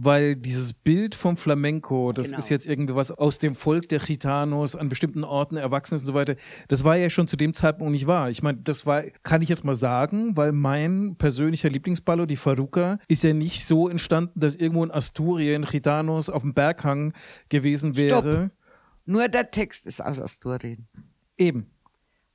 weil dieses Bild vom Flamenco, das Genau. ist jetzt irgendwie was aus dem Volk der Gitanos an bestimmten Orten erwachsen ist und so weiter, das war ja schon zu dem Zeitpunkt nicht wahr. Ich meine, das war, kann ich jetzt mal sagen, weil mein persönlicher Lieblingsballo, die Faruca, ist ja nicht so entstanden, dass irgendwo in Asturien Gitanos auf dem Berghang gewesen wäre. Nur der Text ist aus Asturien. Eben.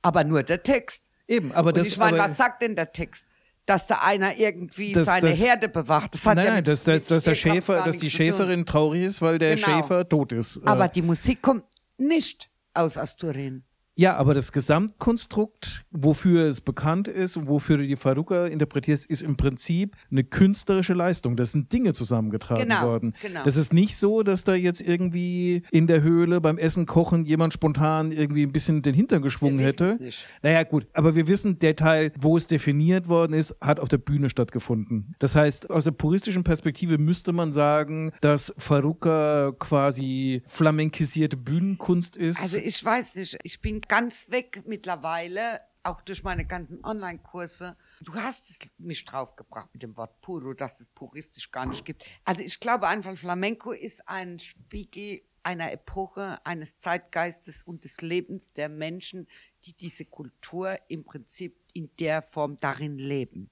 Aber nur der Text. Eben, aber Und das ich meine, was sagt denn der Text? Dass da einer irgendwie Das- seine das- Herde bewacht. Das hat Nein, ja nein, dass, dass, dass der Schäfer, dass die. Schäferin traurig ist, weil der Genau. Schäfer tot ist. Aber Äh, die Musik kommt nicht aus Asturien. Ja, aber das Gesamtkonstrukt, wofür es bekannt ist und wofür du die Faruka interpretierst, ist im Prinzip eine künstlerische Leistung. Das sind Dinge zusammengetragen Genau, worden. genau. Das ist nicht so, dass da jetzt irgendwie in der Höhle beim Essen kochen jemand spontan irgendwie ein bisschen den Hintern geschwungen Wir hätte. nicht. Naja, gut, aber wir wissen, der Teil, wo es definiert worden ist, hat auf der Bühne stattgefunden. Das heißt, aus der puristischen Perspektive müsste man sagen, dass Faruka quasi flamenkisierte Bühnenkunst ist. Also ich weiß nicht, ich bin ganz weg mittlerweile, auch durch meine ganzen Online-Kurse. Du hast es mich draufgebracht mit dem Wort Puro, dass es puristisch gar nicht gibt. Also ich glaube einfach, Flamenco ist ein Spiegel einer Epoche, eines Zeitgeistes und des Lebens der Menschen, die diese Kultur im Prinzip in der Form darin leben.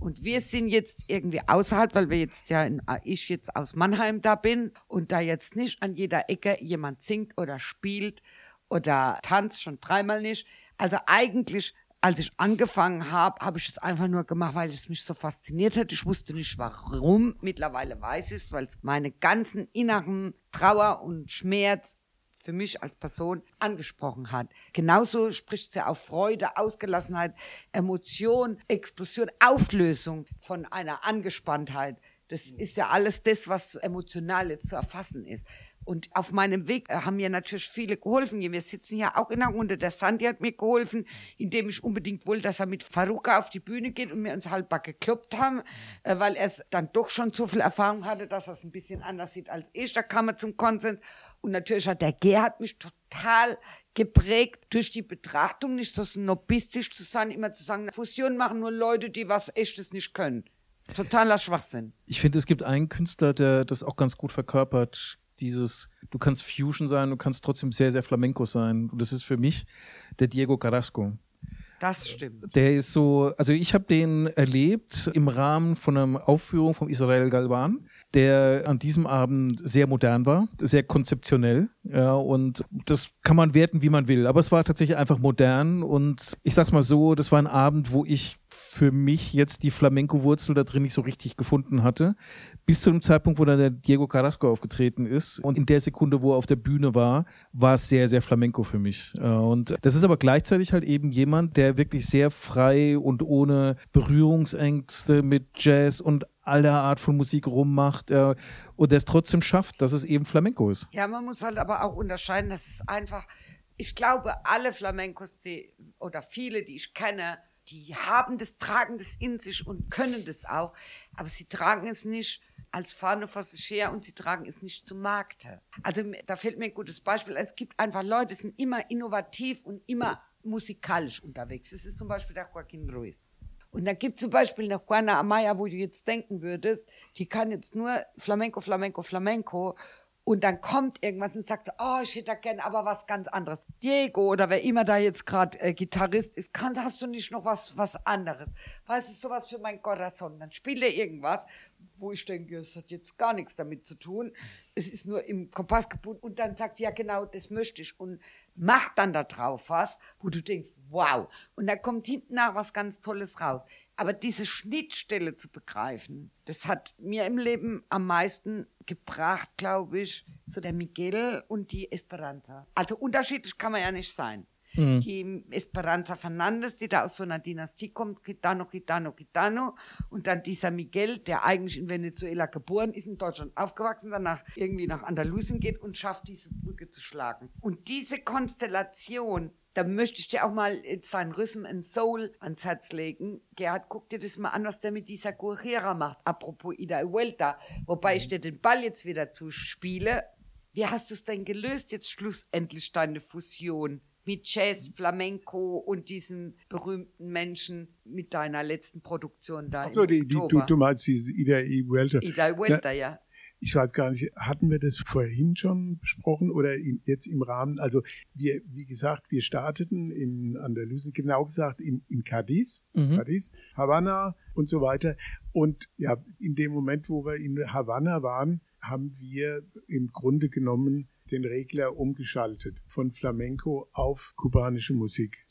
Und wir sind jetzt irgendwie außerhalb, weil wir jetzt ja, in, ich jetzt aus Mannheim da bin und da jetzt nicht an jeder Ecke jemand singt oder spielt oder tanzt, schon dreimal nicht. Also eigentlich, als ich angefangen habe, habe ich es einfach nur gemacht, weil es mich so fasziniert hat. Ich wusste nicht warum. Mittlerweile weiß ich es, weil es meine ganzen inneren Trauer und Schmerz für mich als Person angesprochen hat. Genauso spricht sie auf Freude, Ausgelassenheit, Emotion, Explosion, Auflösung von einer Angespanntheit. Das ist ja alles das, was emotional jetzt zu erfassen ist. Und auf meinem Weg äh, haben mir natürlich viele geholfen. Wir sitzen ja auch in der Runde. Der Sandy hat mir geholfen, indem ich unbedingt wollte, dass er mit Faruka auf die Bühne geht und wir uns halbbar gekloppt haben, äh, weil er es dann doch schon so viel Erfahrung hatte, dass er es ein bisschen anders sieht als ich. Da kam er zum Konsens. Und natürlich hat der Gerhard mich total geprägt durch die Betrachtung, nicht so snobistisch zu sein, immer zu sagen, Fusion machen nur Leute, die was Echtes nicht können. Totaler Schwachsinn. Ich finde, es gibt einen Künstler, der das auch ganz gut verkörpert. Dieses, du kannst Fusion sein, du kannst trotzdem sehr, sehr Flamenco sein. Und das ist für mich der Diego Carrasco. Das stimmt. Der ist so, also ich habe den erlebt im Rahmen von einer Aufführung von Israel Galvan, der an diesem Abend sehr modern war, sehr konzeptionell, ja, und das kann man werten, wie man will, aber es war tatsächlich einfach modern und ich sag's mal so, das war ein Abend, wo ich für mich jetzt die Flamenco-Wurzel da drin nicht so richtig gefunden hatte, bis zu dem Zeitpunkt, wo dann der Diego Carrasco aufgetreten ist und in der Sekunde, wo er auf der Bühne war, war es sehr, sehr Flamenco für mich. Und das ist aber gleichzeitig halt eben jemand, der wirklich sehr frei und ohne Berührungsängste mit Jazz und aller Art von Musik rummacht äh, und es trotzdem schafft, dass es eben Flamenco ist. Ja, man muss halt aber auch unterscheiden, dass es einfach, ich glaube, alle Flamencos, die, oder viele, die ich kenne, die haben das, tragen das in sich und können das auch, aber sie tragen es nicht als Fahne vor sich her und sie tragen es nicht zum Markte. Also da fällt mir ein gutes Beispiel. Es gibt einfach Leute, die sind immer innovativ und immer musikalisch unterwegs. Das ist zum Beispiel der Joaquin Ruiz. Und da gibt zum Beispiel eine Juana Amaya, wo du jetzt denken würdest, die kann jetzt nur Flamenco, Flamenco, Flamenco. Und dann kommt irgendwas und sagt, oh, ich hätte da gerne aber was ganz anderes. Diego oder wer immer da jetzt gerade äh, Gitarrist ist, kann, hast du nicht noch was, was anderes? Weißt du, sowas für mein Corazon. Dann spielt er irgendwas, wo ich denke, es hat jetzt gar nichts damit zu tun. Es ist nur im Kompass gebunden. Und dann sagt, ja genau, das möchte ich. Und macht dann da drauf was, wo du denkst, wow. Und da kommt hinten nach was ganz Tolles raus. Aber diese Schnittstelle zu begreifen, das hat mir im Leben am meisten gebracht, glaube ich, so der Miguel und die Esperanza. Also unterschiedlich kann man ja nicht sein. Mhm. Die Esperanza Fernandez, die da aus so einer Dynastie kommt, Gitano, Gitano, Gitano. Und dann dieser Miguel, der eigentlich in Venezuela geboren ist, in Deutschland aufgewachsen, danach irgendwie nach Andalusien geht und schafft, diese Brücke zu schlagen. Und diese Konstellation, da möchte ich dir auch mal sein Rhythm and Soul ans Herz legen. Gerhard, guck dir das mal an, was der mit dieser Guajira macht. Apropos Ida Vuelta. Wobei ich dir den Ball jetzt wieder zuspiele. Wie hast du es denn gelöst, jetzt schlussendlich deine Fusion mit Jazz, Flamenco und diesen berühmten Menschen mit deiner letzten Produktion da Ach so, die, die, du, du meinst diese Ida Vuelta. Ida Vuelta, ja. ja ich weiß gar nicht, hatten wir das vorhin schon besprochen oder in, jetzt im Rahmen? Also wir, wie gesagt, wir starteten in Andalusien, genau gesagt in, in Cadiz, mhm. Cadiz, Havanna und so weiter. Und ja, in dem Moment, wo wir in Havanna waren, haben wir im Grunde genommen den Regler umgeschaltet von Flamenco auf kubanische Musik.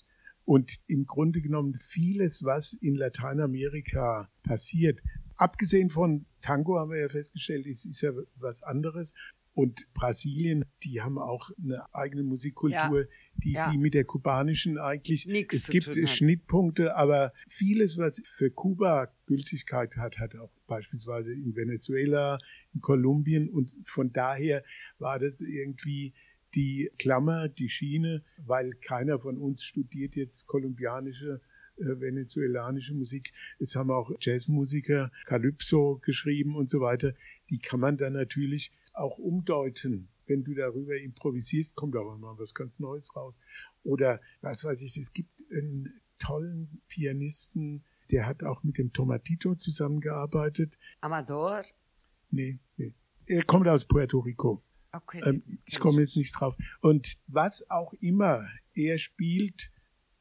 Und im Grunde genommen vieles, was in Lateinamerika passiert, abgesehen von Tango haben wir ja festgestellt, ist, ist ja was anderes. Und Brasilien, die haben auch eine eigene Musikkultur, ja. Die, ja. die mit der kubanischen eigentlich, Nichts es gibt Schnittpunkte, aber vieles, was für Kuba Gültigkeit hat, hat auch beispielsweise in Venezuela, in Kolumbien und von daher war das irgendwie die Klammer, die Schiene, weil keiner von uns studiert jetzt kolumbianische äh, venezuelanische Musik. Es haben auch Jazzmusiker Calypso geschrieben und so weiter. Die kann man dann natürlich auch umdeuten. Wenn du darüber improvisierst, kommt auch mal was ganz Neues raus. Oder was weiß ich, es gibt einen tollen Pianisten, der hat auch mit dem Tomatito zusammengearbeitet. Amador? Nee, nee. Er kommt aus Puerto Rico. Okay. Ähm, ich komme jetzt nicht drauf. Und was auch immer er spielt,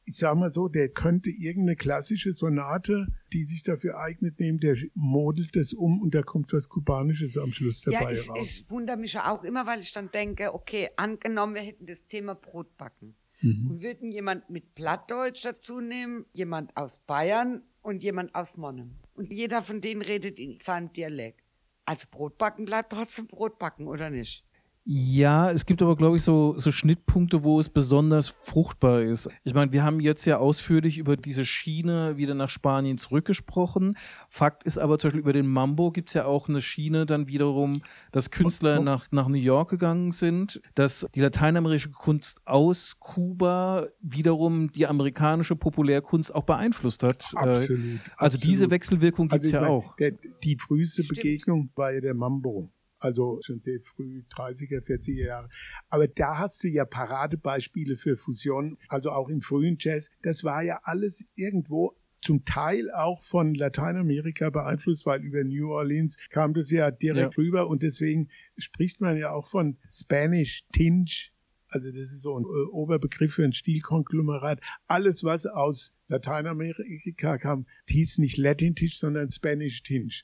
ich sag mal so, der könnte irgendeine klassische Sonate, die sich dafür eignet, nehmen, der modelt das um und da kommt was Kubanisches am Schluss dabei ja, ich, raus. Ich wundere mich ja auch immer, weil ich dann denke, okay, angenommen, wir hätten das Thema Brotbacken mhm. und würden jemand mit Plattdeutsch dazu nehmen, jemand aus Bayern und jemand aus Monnem. Und jeder von denen redet in seinem Dialekt. Also Brotbacken bleibt trotzdem Brotbacken, oder nicht? Ja, es gibt aber, glaube ich, so, so Schnittpunkte, wo es besonders fruchtbar ist. Ich meine, wir haben jetzt ja ausführlich über diese Schiene wieder nach Spanien zurückgesprochen. Fakt ist aber zum Beispiel über den Mambo gibt's ja auch eine Schiene dann wiederum, dass Künstler nach, nach New York gegangen sind, dass die lateinamerikanische Kunst aus Kuba wiederum die amerikanische Populärkunst auch beeinflusst hat. Absolut. Äh, also absolut. diese Wechselwirkung gibt's also ja meine, auch. Der, die früheste Stimmt. Begegnung war ja der Mambo also schon sehr früh 30er, 40er Jahre. Aber da hast du ja Paradebeispiele für Fusion, also auch im frühen Jazz. Das war ja alles irgendwo zum Teil auch von Lateinamerika beeinflusst, weil über New Orleans kam das ja direkt ja. rüber und deswegen spricht man ja auch von Spanish Tinge. Also das ist so ein äh, Oberbegriff für ein Stilkonglomerat. Alles, was aus Lateinamerika kam, hieß nicht Latin Tinge, sondern Spanish Tinge.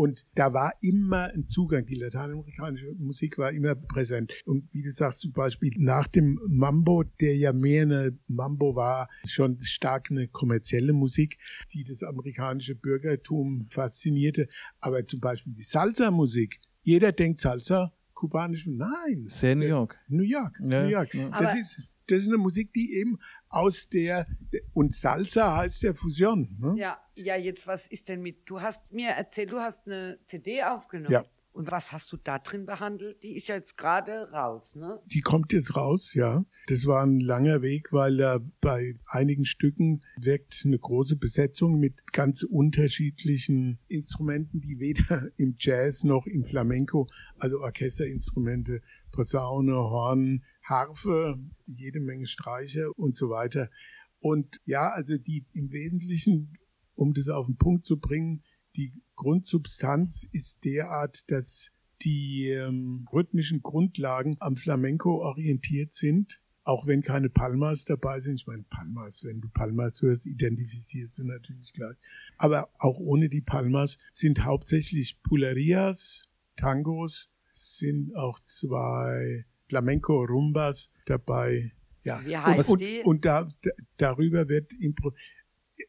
Und da war immer ein Zugang. Die lateinamerikanische Musik war immer präsent. Und wie du sagst, zum Beispiel nach dem Mambo, der ja mehr eine Mambo war, schon stark eine kommerzielle Musik, die das amerikanische Bürgertum faszinierte. Aber zum Beispiel die Salsa-Musik. Jeder denkt Salsa, kubanisch. Nein. Sehr New York. New York. Ja. New York. Ja. Das ist, das ist eine Musik, die eben aus der, und Salsa heißt ja Fusion. Ne? Ja, ja, jetzt was ist denn mit, du hast mir erzählt, du hast eine CD aufgenommen. Ja. Und was hast du da drin behandelt? Die ist ja jetzt gerade raus, ne? Die kommt jetzt raus, ja. Das war ein langer Weg, weil äh, bei einigen Stücken wirkt eine große Besetzung mit ganz unterschiedlichen Instrumenten, die weder im Jazz noch im Flamenco, also Orchesterinstrumente, Posaune, Horn, Harfe, jede Menge Streicher und so weiter. Und ja, also die im Wesentlichen, um das auf den Punkt zu bringen, die Grundsubstanz ist derart, dass die ähm, rhythmischen Grundlagen am Flamenco orientiert sind. Auch wenn keine Palmas dabei sind. Ich meine, Palmas, wenn du Palmas hörst, identifizierst du natürlich gleich. Aber auch ohne die Palmas sind hauptsächlich Pulerias, Tangos, sind auch zwei Flamenco-Rumbas dabei. Ja. Wie heißt und, die? Und da, da, darüber wird impro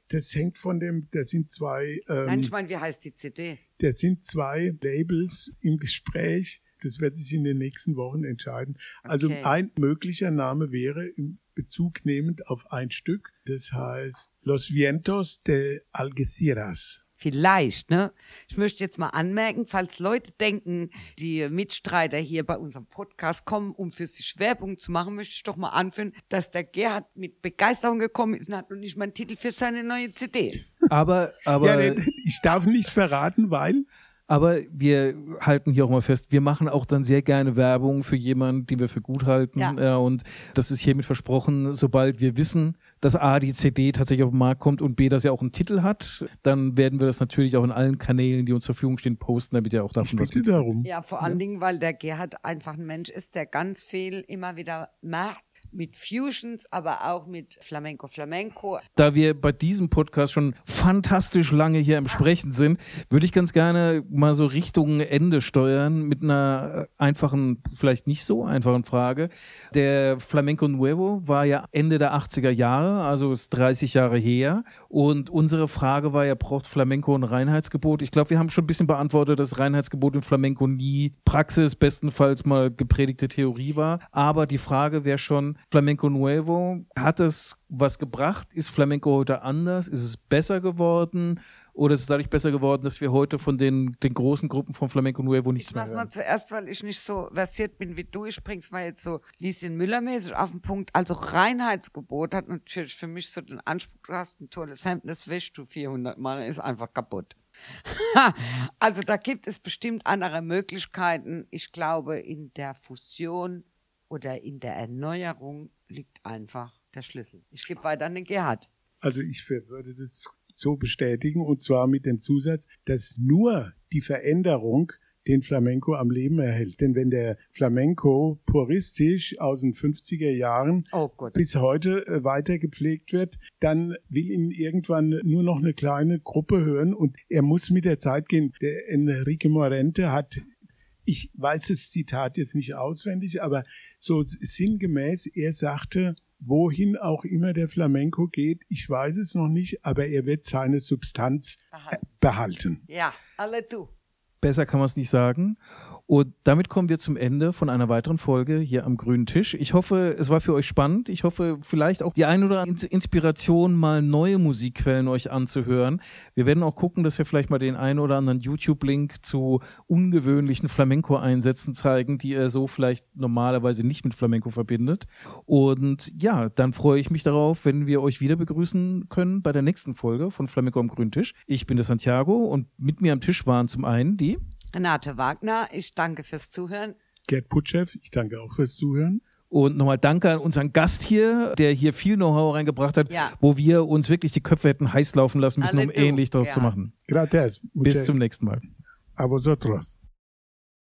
das hängt von dem, da sind zwei, ähm, Nein, ich meine, wie heißt die CD? da sind zwei Labels im Gespräch. Das wird sich in den nächsten Wochen entscheiden. Also Okay. ein möglicher Name wäre im Bezug nehmend auf ein Stück. Das heißt Los Vientos de Algeciras. Vielleicht, ne? Ich möchte jetzt mal anmerken, falls Leute denken, die Mitstreiter hier bei unserem Podcast kommen, um für sich Werbung zu machen, möchte ich doch mal anführen, dass der Gerhard mit Begeisterung gekommen ist und hat noch nicht mal einen Titel für seine neue CD. Aber, aber, ja, ich darf nicht verraten, weil aber wir halten hier auch mal fest, wir machen auch dann sehr gerne Werbung für jemanden, den wir für gut halten. Ja. Ja, und das ist hiermit versprochen, sobald wir wissen, dass A, die CD tatsächlich auf den Markt kommt und B, dass er auch einen Titel hat, dann werden wir das natürlich auch in allen Kanälen, die uns zur Verfügung stehen, posten, damit ihr auch davon was darum. Ja, vor allen Dingen, weil der Gerhard einfach ein Mensch ist, der ganz viel immer wieder macht. Mit Fusions, aber auch mit Flamenco Flamenco. Da wir bei diesem Podcast schon fantastisch lange hier im Sprechen sind, würde ich ganz gerne mal so Richtung Ende steuern mit einer äh, einfachen, vielleicht nicht so einfachen Frage. Der Flamenco Nuevo war ja Ende der 80er Jahre, also ist 30 Jahre her. Und unsere Frage war ja, braucht Flamenco ein Reinheitsgebot? Ich glaube, wir haben schon ein bisschen beantwortet, dass Reinheitsgebot in Flamenco nie Praxis, bestenfalls mal gepredigte Theorie war. Aber die Frage wäre schon, Flamenco Nuevo, hat es was gebracht? Ist Flamenco heute anders? Ist es besser geworden? Oder ist es dadurch besser geworden, dass wir heute von den, den großen Gruppen von Flamenco Nuevo nichts Ich mehr mach's mal hören? zuerst, weil ich nicht so versiert bin wie du. Ich bring's mal jetzt so Lieschen Müller-mäßig auf den Punkt. Also Reinheitsgebot hat natürlich für mich so den Anspruch, du hast ein tolles Hemd, das wäschst du 400 Mal, ist einfach kaputt. [LAUGHS] also da gibt es bestimmt andere Möglichkeiten. Ich glaube, in der Fusion oder in der Erneuerung liegt einfach der Schlüssel. Ich gebe weiter an den Gerhard. Also ich würde das so bestätigen und zwar mit dem Zusatz, dass nur die Veränderung den Flamenco am Leben erhält. Denn wenn der Flamenco puristisch aus den 50er Jahren Oh bis heute äh, weiter gepflegt wird, dann will ihn irgendwann nur noch eine kleine Gruppe hören und er muss mit der Zeit gehen. Der Enrique Morente hat, ich weiß das Zitat jetzt nicht auswendig, aber so sinngemäß, er sagte, wohin auch immer der Flamenco geht, ich weiß es noch nicht, aber er wird seine Substanz äh, behalten. Ja, alle du. Besser kann man es nicht sagen. Und damit kommen wir zum Ende von einer weiteren Folge hier am grünen Tisch. Ich hoffe, es war für euch spannend. Ich hoffe, vielleicht auch die ein oder andere Inspiration, mal neue Musikquellen euch anzuhören. Wir werden auch gucken, dass wir vielleicht mal den einen oder anderen YouTube-Link zu ungewöhnlichen Flamenco-Einsätzen zeigen, die ihr so vielleicht normalerweise nicht mit Flamenco verbindet. Und ja, dann freue ich mich darauf, wenn wir euch wieder begrüßen können bei der nächsten Folge von Flamenco am grünen Tisch. Ich bin der Santiago und mit mir am Tisch waren zum einen die Renate Wagner, ich danke fürs Zuhören. Gerd Putschew, ich danke auch fürs Zuhören. Und nochmal danke an unseren Gast hier, der hier viel Know-how reingebracht hat, Ja. wo wir uns wirklich die Köpfe hätten heiß laufen lassen müssen, Alle um du. ähnlich darauf Ja. zu machen. Gracias. Bis zum nächsten Mal. A vosotros.